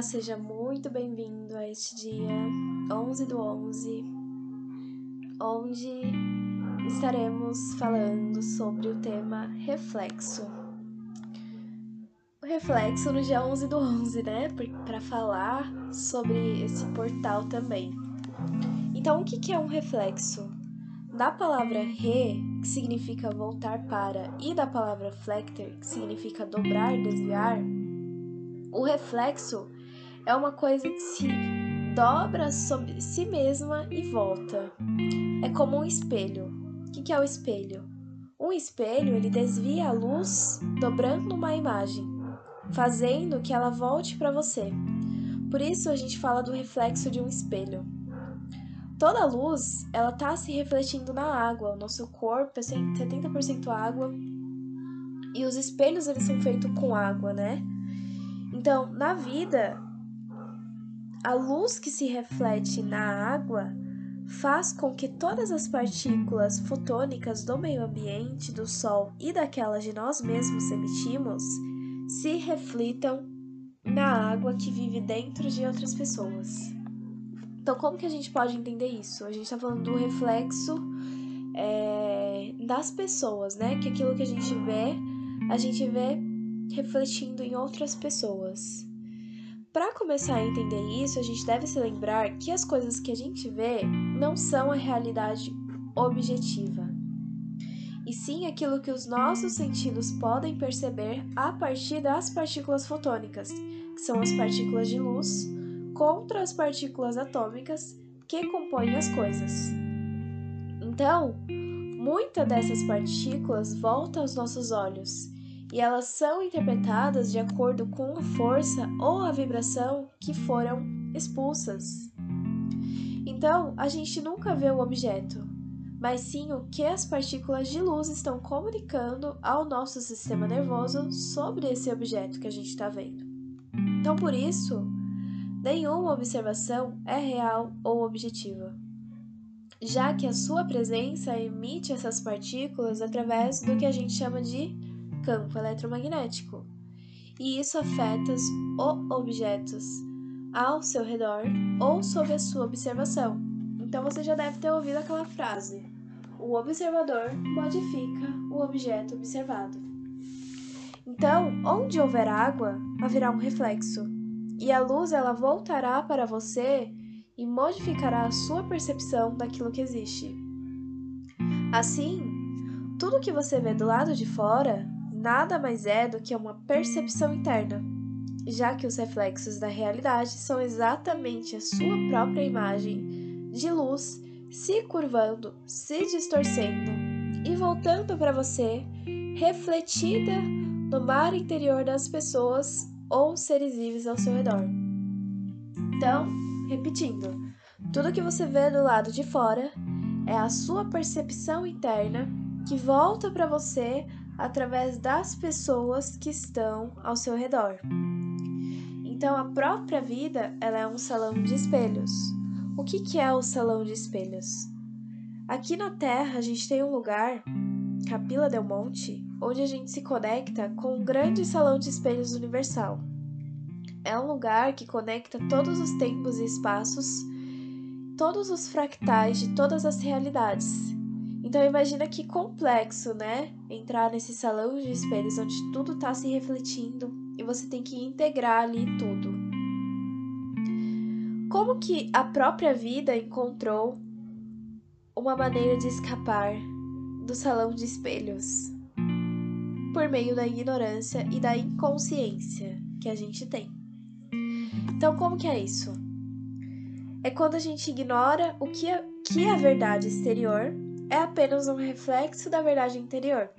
Olá, seja muito bem-vindo a este dia 11 do 11, onde estaremos falando sobre o tema reflexo. O reflexo no dia 11 do 11, né? Para falar sobre esse portal também. Então, o que é um reflexo? Da palavra re, que significa voltar para, e da palavra flecter, que significa dobrar, desviar, o reflexo é uma coisa que se dobra sobre si mesma e volta. É como um espelho. O que é o espelho? Um espelho ele desvia a luz dobrando uma imagem, fazendo que ela volte para você. Por isso a gente fala do reflexo de um espelho. Toda luz, ela tá se refletindo na água. O nosso corpo é 70% água. E os espelhos eles são feitos com água, né? Então, na vida, a luz que se reflete na água faz com que todas as partículas fotônicas do meio ambiente, do Sol e daquelas de nós mesmos emitimos se reflitam na água que vive dentro de outras pessoas. Então, como que a gente pode entender isso? A gente está falando do reflexo é, das pessoas, né? Que aquilo que a gente vê, a gente vê refletindo em outras pessoas. Para começar a entender isso, a gente deve se lembrar que as coisas que a gente vê não são a realidade objetiva, e sim aquilo que os nossos sentidos podem perceber a partir das partículas fotônicas, que são as partículas de luz, contra as partículas atômicas que compõem as coisas. Então, muitas dessas partículas voltam aos nossos olhos e elas são interpretadas de acordo com a força ou a vibração que foram expulsas. Então, a gente nunca vê o objeto, mas sim o que as partículas de luz estão comunicando ao nosso sistema nervoso sobre esse objeto que a gente está vendo. Então, por isso, nenhuma observação é real ou objetiva, já que a sua presença emite essas partículas através do que a gente chama de campo eletromagnético, e isso afeta os objetos ao seu redor ou sob a sua observação. Então você já deve ter ouvido aquela frase: o observador modifica o objeto observado. Então, onde houver água, haverá um reflexo, e a luz ela voltará para você e modificará a sua percepção daquilo que existe. Assim, tudo que você vê do lado de fora nada mais é do que uma percepção interna, já que os reflexos da realidade são exatamente a sua própria imagem de luz se curvando, se distorcendo e voltando para você, refletida no mar interior das pessoas ou seres vivos ao seu redor. Então, repetindo, tudo que você vê do lado de fora é a sua percepção interna que volta para você através das pessoas que estão ao seu redor. Então, a própria vida ela é um salão de espelhos. O que, que é o salão de espelhos? Aqui na Terra, a gente tem um lugar, Capila del Monte, onde a gente se conecta com um grande salão de espelhos universal. É um lugar que conecta todos os tempos e espaços, todos os fractais de todas as realidades então imagina que complexo, né? Entrar nesse salão de espelhos onde tudo está se refletindo e você tem que integrar ali tudo. Como que a própria vida encontrou uma maneira de escapar do salão de espelhos? Por meio da ignorância e da inconsciência que a gente tem. Então, como que é isso? É quando a gente ignora o que é, que é a verdade exterior é apenas um reflexo da verdade interior.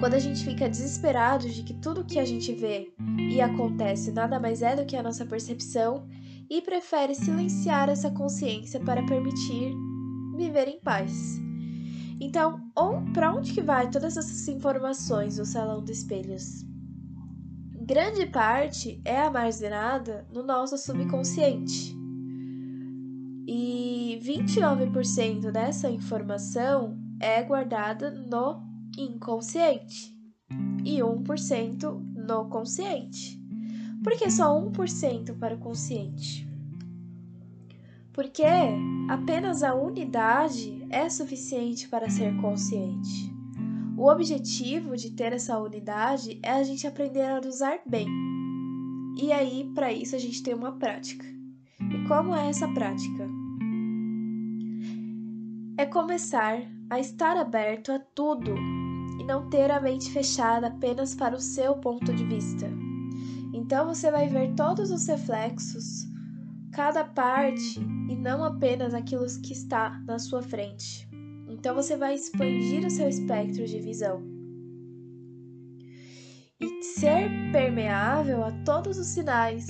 Quando a gente fica desesperado de que tudo que a gente vê e acontece nada mais é do que a nossa percepção e prefere silenciar essa consciência para permitir viver em paz. Então, para onde que vai todas essas informações do salão de espelhos? Grande parte é armazenada no nosso subconsciente. E 29% dessa informação é guardada no inconsciente e 1% no consciente. Por que só 1% para o consciente? Porque apenas a unidade é suficiente para ser consciente. O objetivo de ter essa unidade é a gente aprender a usar bem. E aí, para isso, a gente tem uma prática. E como é essa prática? É começar a estar aberto a tudo e não ter a mente fechada apenas para o seu ponto de vista. Então você vai ver todos os reflexos, cada parte e não apenas aquilo que está na sua frente. Então você vai expandir o seu espectro de visão. E ser permeável a todos os sinais,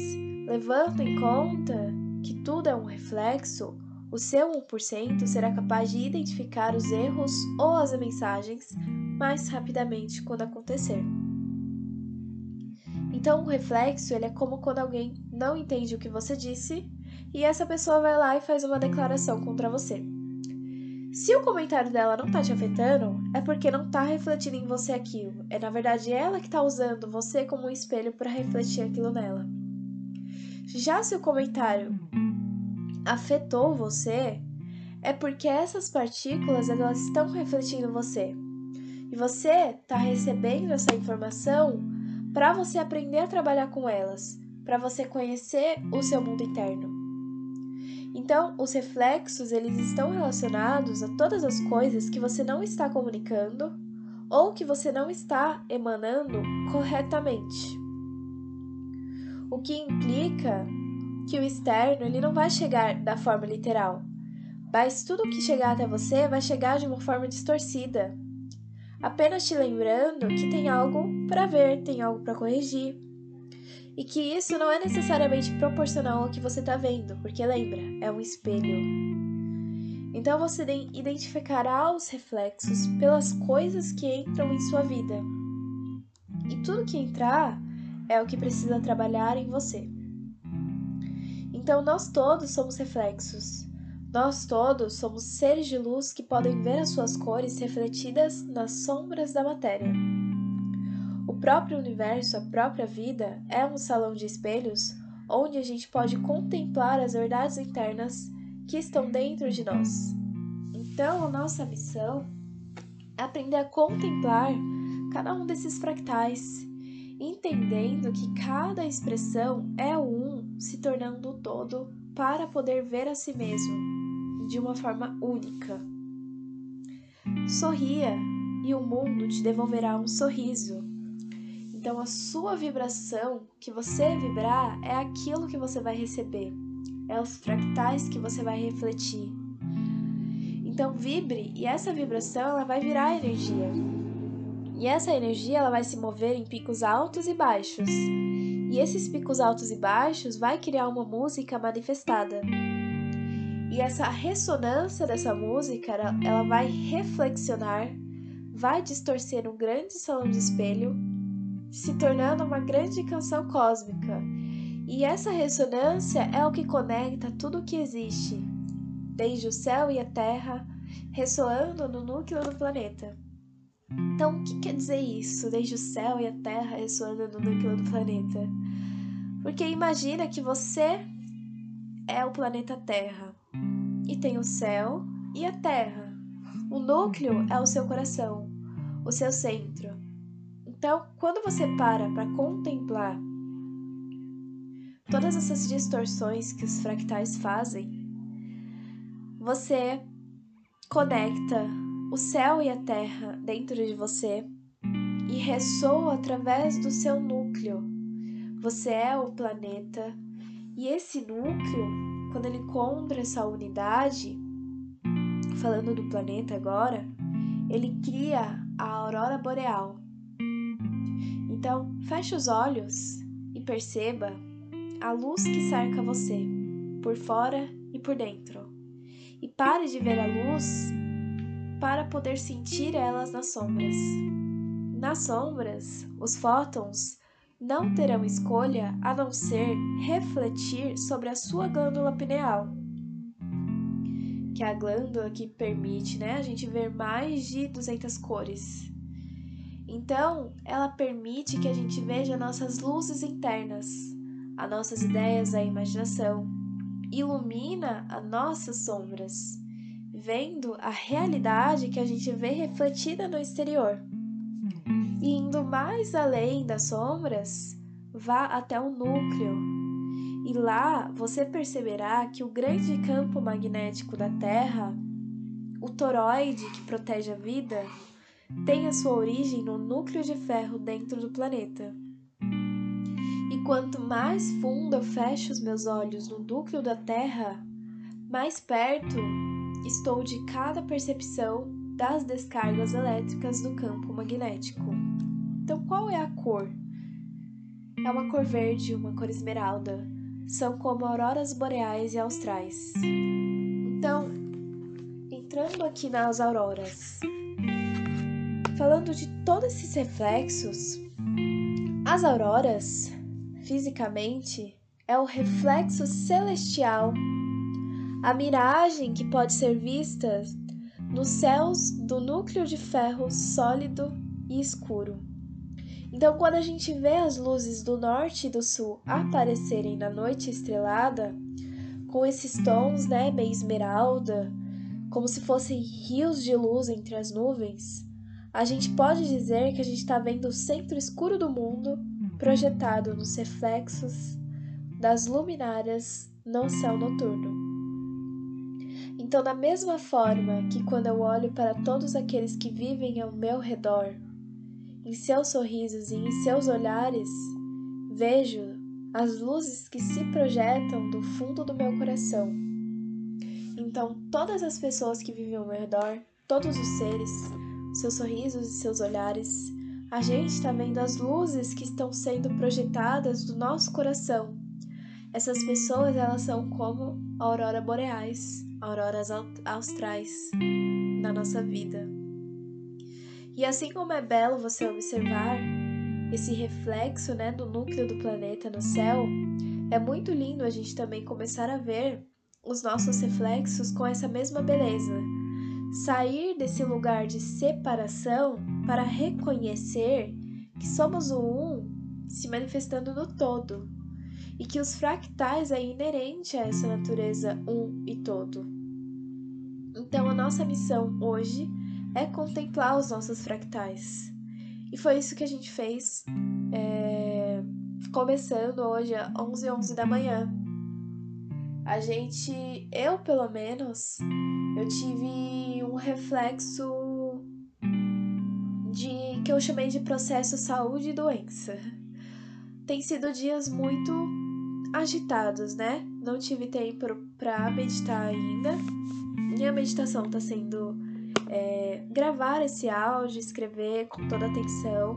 levando em conta que tudo é um reflexo, o seu 1% será capaz de identificar os erros ou as mensagens mais rapidamente quando acontecer. Então, o reflexo ele é como quando alguém não entende o que você disse e essa pessoa vai lá e faz uma declaração contra você. Se o comentário dela não tá te afetando, é porque não tá refletindo em você aquilo. É na verdade ela que tá usando você como um espelho para refletir aquilo nela. Já se o comentário afetou você, é porque essas partículas elas estão refletindo você. E você está recebendo essa informação para você aprender a trabalhar com elas, para você conhecer o seu mundo interno. Então, os reflexos eles estão relacionados a todas as coisas que você não está comunicando ou que você não está emanando corretamente. O que implica que o externo ele não vai chegar da forma literal, mas tudo que chegar até você vai chegar de uma forma distorcida. Apenas te lembrando que tem algo para ver, tem algo para corrigir. E que isso não é necessariamente proporcional ao que você está vendo, porque lembra, é um espelho. Então você identificará os reflexos pelas coisas que entram em sua vida. E tudo que entrar é o que precisa trabalhar em você. Então nós todos somos reflexos. Nós todos somos seres de luz que podem ver as suas cores refletidas nas sombras da matéria. O próprio universo, a própria vida, é um salão de espelhos onde a gente pode contemplar as verdades internas que estão dentro de nós. Então, a nossa missão é aprender a contemplar cada um desses fractais entendendo que cada expressão é um se tornando todo para poder ver a si mesmo de uma forma única. Sorria e o mundo te devolverá um sorriso. Então, a sua vibração que você vibrar é aquilo que você vai receber, é os fractais que você vai refletir. Então, vibre e essa vibração ela vai virar energia. E essa energia ela vai se mover em picos altos e baixos. E esses picos altos e baixos vai criar uma música manifestada. E essa ressonância dessa música, ela vai reflexionar, vai distorcer um grande salão de espelho, se tornando uma grande canção cósmica. E essa ressonância é o que conecta tudo o que existe, desde o céu e a terra, ressoando no núcleo do planeta. Então, o que quer dizer isso? Desde o céu e a terra ressoando no núcleo do planeta. Porque imagina que você é o planeta Terra e tem o céu e a terra. O núcleo é o seu coração, o seu centro. Então, quando você para para contemplar todas essas distorções que os fractais fazem, você conecta o céu e a terra dentro de você e ressoa através do seu núcleo. Você é o planeta e esse núcleo, quando ele encontra essa unidade, falando do planeta agora, ele cria a aurora boreal. Então, feche os olhos e perceba a luz que cerca você, por fora e por dentro. E pare de ver a luz para poder sentir elas nas sombras. Nas sombras, os fótons não terão escolha a não ser refletir sobre a sua glândula pineal, que é a glândula que permite né, a gente ver mais de 200 cores. Então, ela permite que a gente veja nossas luzes internas, as nossas ideias, a imaginação, ilumina as nossas sombras, vendo a realidade que a gente vê refletida no exterior. E indo mais além das sombras, vá até o núcleo. E lá você perceberá que o grande campo magnético da Terra, o toroide que protege a vida, tem a sua origem no núcleo de ferro dentro do planeta. E quanto mais fundo eu fecho os meus olhos no núcleo da Terra, mais perto estou de cada percepção das descargas elétricas do campo magnético. Então, qual é a cor? É uma cor verde, uma cor esmeralda. São como auroras boreais e austrais. Então, entrando aqui nas auroras, falando de todos esses reflexos, as auroras, fisicamente, é o reflexo celestial, a miragem que pode ser vista nos céus do núcleo de ferro sólido e escuro. Então, quando a gente vê as luzes do norte e do sul aparecerem na noite estrelada, com esses tons, né, meio esmeralda, como se fossem rios de luz entre as nuvens, a gente pode dizer que a gente está vendo o centro escuro do mundo projetado nos reflexos das luminárias no céu noturno. Então, da mesma forma que quando eu olho para todos aqueles que vivem ao meu redor, em seus sorrisos e em seus olhares, vejo as luzes que se projetam do fundo do meu coração. Então, todas as pessoas que vivem ao meu redor, todos os seres, seus sorrisos e seus olhares, a gente está vendo as luzes que estão sendo projetadas do nosso coração. Essas pessoas, elas são como aurora boreais, auroras austrais na nossa vida. E assim como é belo você observar esse reflexo, né, do núcleo do planeta no céu, é muito lindo a gente também começar a ver os nossos reflexos com essa mesma beleza sair desse lugar de separação para reconhecer que somos o um se manifestando no todo e que os fractais é inerente a essa natureza um e todo. Então, a nossa missão hoje é contemplar os nossos fractais. E foi isso que a gente fez, é, começando hoje às 11 11 da manhã. A gente, eu pelo menos, eu tive um reflexo de que eu chamei de processo saúde e doença. Tem sido dias muito agitados, né? Não tive tempo para meditar ainda. Minha meditação está sendo é, gravar esse áudio, escrever com toda atenção.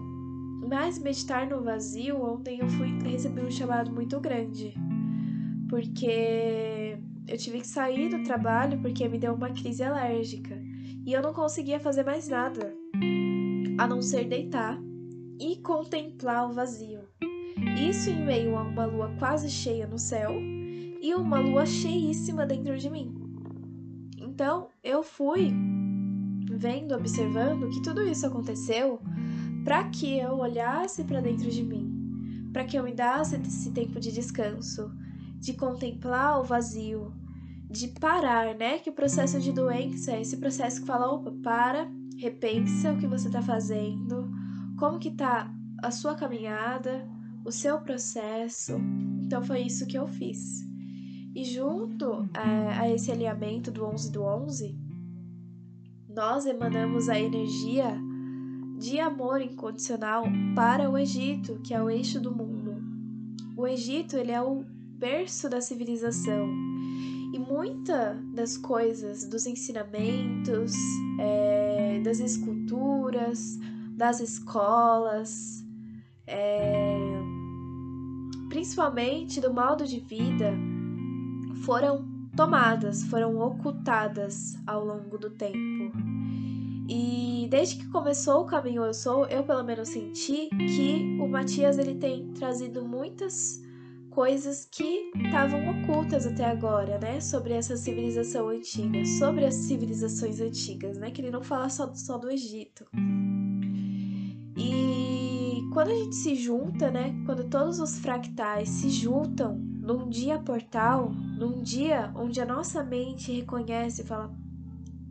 Mas meditar no vazio, ontem eu fui recebi um chamado muito grande. Porque eu tive que sair do trabalho porque me deu uma crise alérgica e eu não conseguia fazer mais nada a não ser deitar e contemplar o vazio. Isso em meio a uma lua quase cheia no céu e uma lua cheíssima dentro de mim. Então eu fui vendo, observando que tudo isso aconteceu para que eu olhasse para dentro de mim, para que eu me desse esse tempo de descanso, de contemplar o vazio, de parar, né? Que o processo de doença é esse processo que fala, opa, para, repensa o que você está fazendo, como que tá a sua caminhada, o seu processo. Então foi isso que eu fiz. E junto a, é, a esse alinhamento do 11 do 11, nós emanamos a energia de amor incondicional para o Egito, que é o eixo do mundo. O Egito, ele é o berço da civilização. E muita das coisas, dos ensinamentos, é, das esculturas, das escolas, é, principalmente do modo de vida, foram tomadas, foram ocultadas ao longo do tempo. E desde que começou o caminho eu sou, eu pelo menos senti que o Matias ele tem trazido muitas coisas que estavam ocultas até agora, né? Sobre essa civilização antiga, sobre as civilizações antigas, né? Que ele não fala só, só do Egito. E quando a gente se junta, né? Quando todos os fractais se juntam num dia portal, num dia onde a nossa mente reconhece e fala.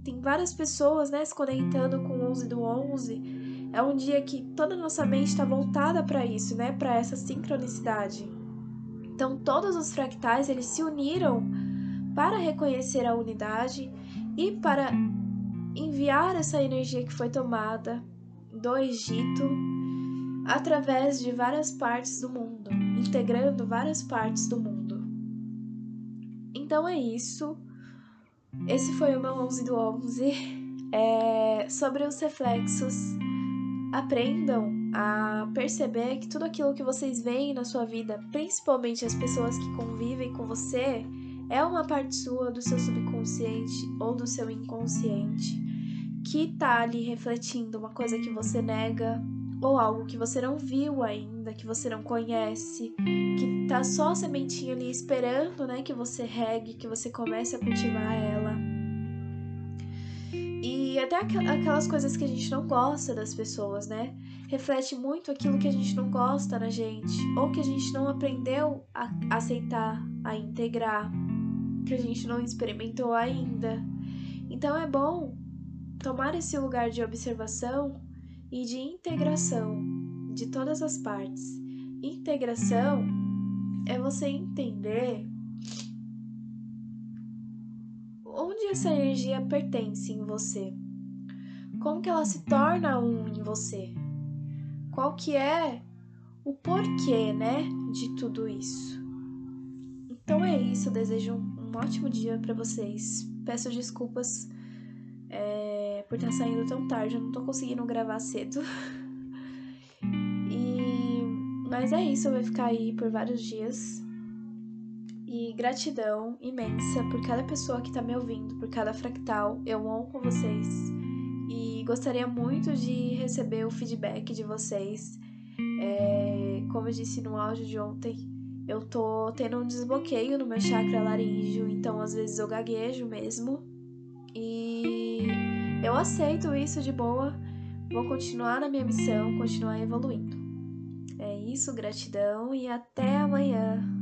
Tem várias pessoas, né, se conectando com o 11 do 11. É um dia que toda a nossa mente está voltada para isso, né, para essa sincronicidade. Então, todos os fractais eles se uniram para reconhecer a unidade e para enviar essa energia que foi tomada do Egito através de várias partes do mundo, integrando várias partes do mundo. Então é isso. Esse foi o meu 11 do 11. É, sobre os reflexos, aprendam a perceber que tudo aquilo que vocês veem na sua vida, principalmente as pessoas que convivem com você, é uma parte sua do seu subconsciente ou do seu inconsciente que tá ali refletindo uma coisa que você nega ou algo que você não viu ainda, que você não conhece, que tá só a sementinha ali esperando, né, que você regue, que você comece a cultivar ela. E até aquelas coisas que a gente não gosta das pessoas, né? Reflete muito aquilo que a gente não gosta na gente, ou que a gente não aprendeu a aceitar, a integrar, que a gente não experimentou ainda. Então é bom tomar esse lugar de observação e de integração de todas as partes. Integração é você entender onde essa energia pertence em você. Como que ela se torna um em você? Qual que é o porquê, né, de tudo isso? Então é isso, eu desejo um, ótimo dia para vocês. Peço desculpas é, por estar saindo tão tarde, eu não tô conseguindo gravar cedo. e mas é isso, vai ficar aí por vários dias. E gratidão imensa por cada pessoa que tá me ouvindo, por cada fractal. Eu honro vocês. E gostaria muito de receber o feedback de vocês. É, como eu disse no áudio de ontem, eu tô tendo um desbloqueio no meu chakra laríngeo, então às vezes eu gaguejo mesmo. E eu aceito isso de boa. Vou continuar na minha missão, continuar evoluindo. É isso, gratidão e até amanhã.